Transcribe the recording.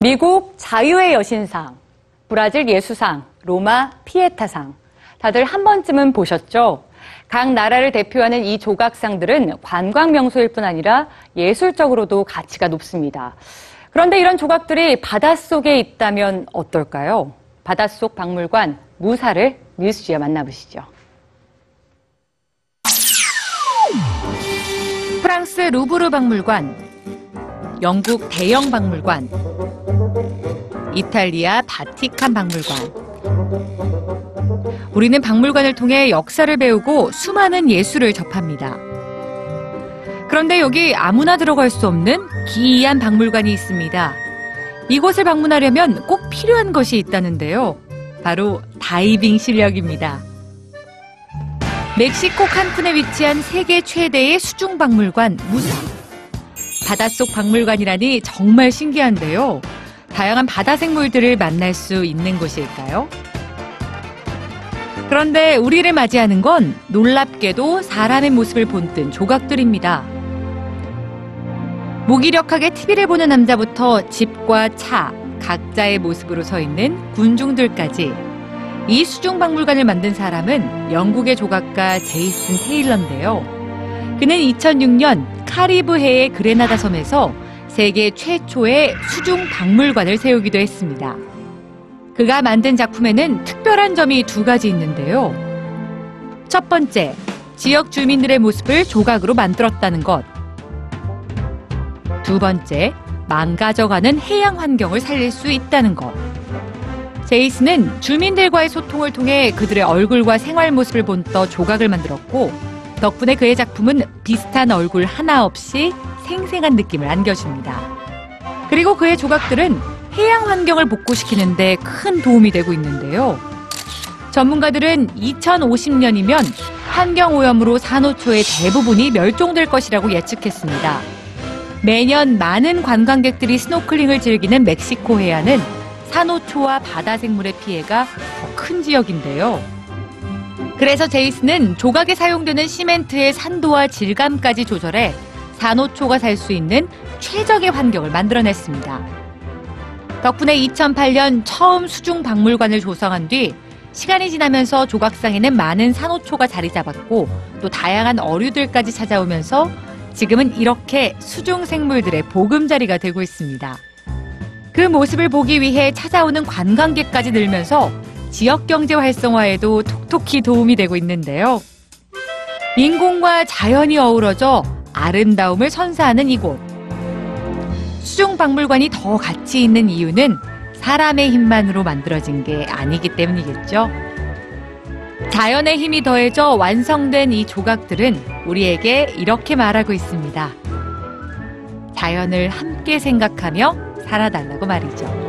미국 자유의 여신상, 브라질 예수상, 로마 피에타상. 다들 한 번쯤은 보셨죠? 각 나라를 대표하는 이 조각상들은 관광 명소일 뿐 아니라 예술적으로도 가치가 높습니다. 그런데 이런 조각들이 바닷속에 있다면 어떨까요? 바닷속 박물관 무사를 뉴스지에 만나보시죠. 프랑스 루브르 박물관, 영국 대영 박물관, 이탈리아 바티칸 박물관. 우리는 박물관을 통해 역사를 배우고 수많은 예술을 접합니다. 그런데 여기 아무나 들어갈 수 없는 기이한 박물관이 있습니다. 이곳을 방문하려면 꼭 필요한 것이 있다는데요. 바로 다이빙 실력입니다. 멕시코 칸쿤에 위치한 세계 최대의 수중 박물관 무사. 바닷속 박물관이라니 정말 신기한데요. 다양한 바다 생물들을 만날 수 있는 곳일까요? 그런데 우리를 맞이하는 건 놀랍게도 사람의 모습을 본뜬 조각들입니다. 무기력하게 TV를 보는 남자부터 집과 차, 각자의 모습으로 서 있는 군중들까지 이 수중 박물관을 만든 사람은 영국의 조각가 제이슨 테일러인데요. 그는 2006년 카리브해의 그레나다 섬에서 세계 최초의 수중 박물관을 세우기도 했습니다. 그가 만든 작품에는 특별한 점이 두 가지 있는데요. 첫 번째, 지역 주민들의 모습을 조각으로 만들었다는 것. 두 번째, 망가져가는 해양 환경을 살릴 수 있다는 것. 제이슨은 주민들과의 소통을 통해 그들의 얼굴과 생활 모습을 본떠 조각을 만들었고, 덕분에 그의 작품은 비슷한 얼굴 하나 없이 생생한 느낌을 안겨줍니다. 그리고 그의 조각들은 해양 환경을 복구시키는데 큰 도움이 되고 있는데요. 전문가들은 2050년이면 환경 오염으로 산호초의 대부분이 멸종될 것이라고 예측했습니다. 매년 많은 관광객들이 스노클링을 즐기는 멕시코 해안은 산호초와 바다 생물의 피해가 더 큰 지역인데요. 그래서 제이슨은 조각에 사용되는 시멘트의 산도와 질감까지 조절해 산호초가 살 수 있는 최적의 환경을 만들어냈습니다. 덕분에 2008년 처음 수중 박물관을 조성한 뒤 시간이 지나면서 조각상에는 많은 산호초가 자리 잡았고 또 다양한 어류들까지 찾아오면서 지금은 이렇게 수중 생물들의 보금자리가 되고 있습니다. 그 모습을 보기 위해 찾아오는 관광객까지 늘면서 지역 경제 활성화에도 톡톡히 도움이 되고 있는데요. 인공과 자연이 어우러져 아름다움을 선사하는 이곳. 수중 박물관이 더 가치 있는 이유는 사람의 힘만으로 만들어진 게 아니기 때문이겠죠. 자연의 힘이 더해져 완성된 이 조각들은 우리에게 이렇게 말하고 있습니다. 자연을 함께 생각하며 살아달라고 말이죠.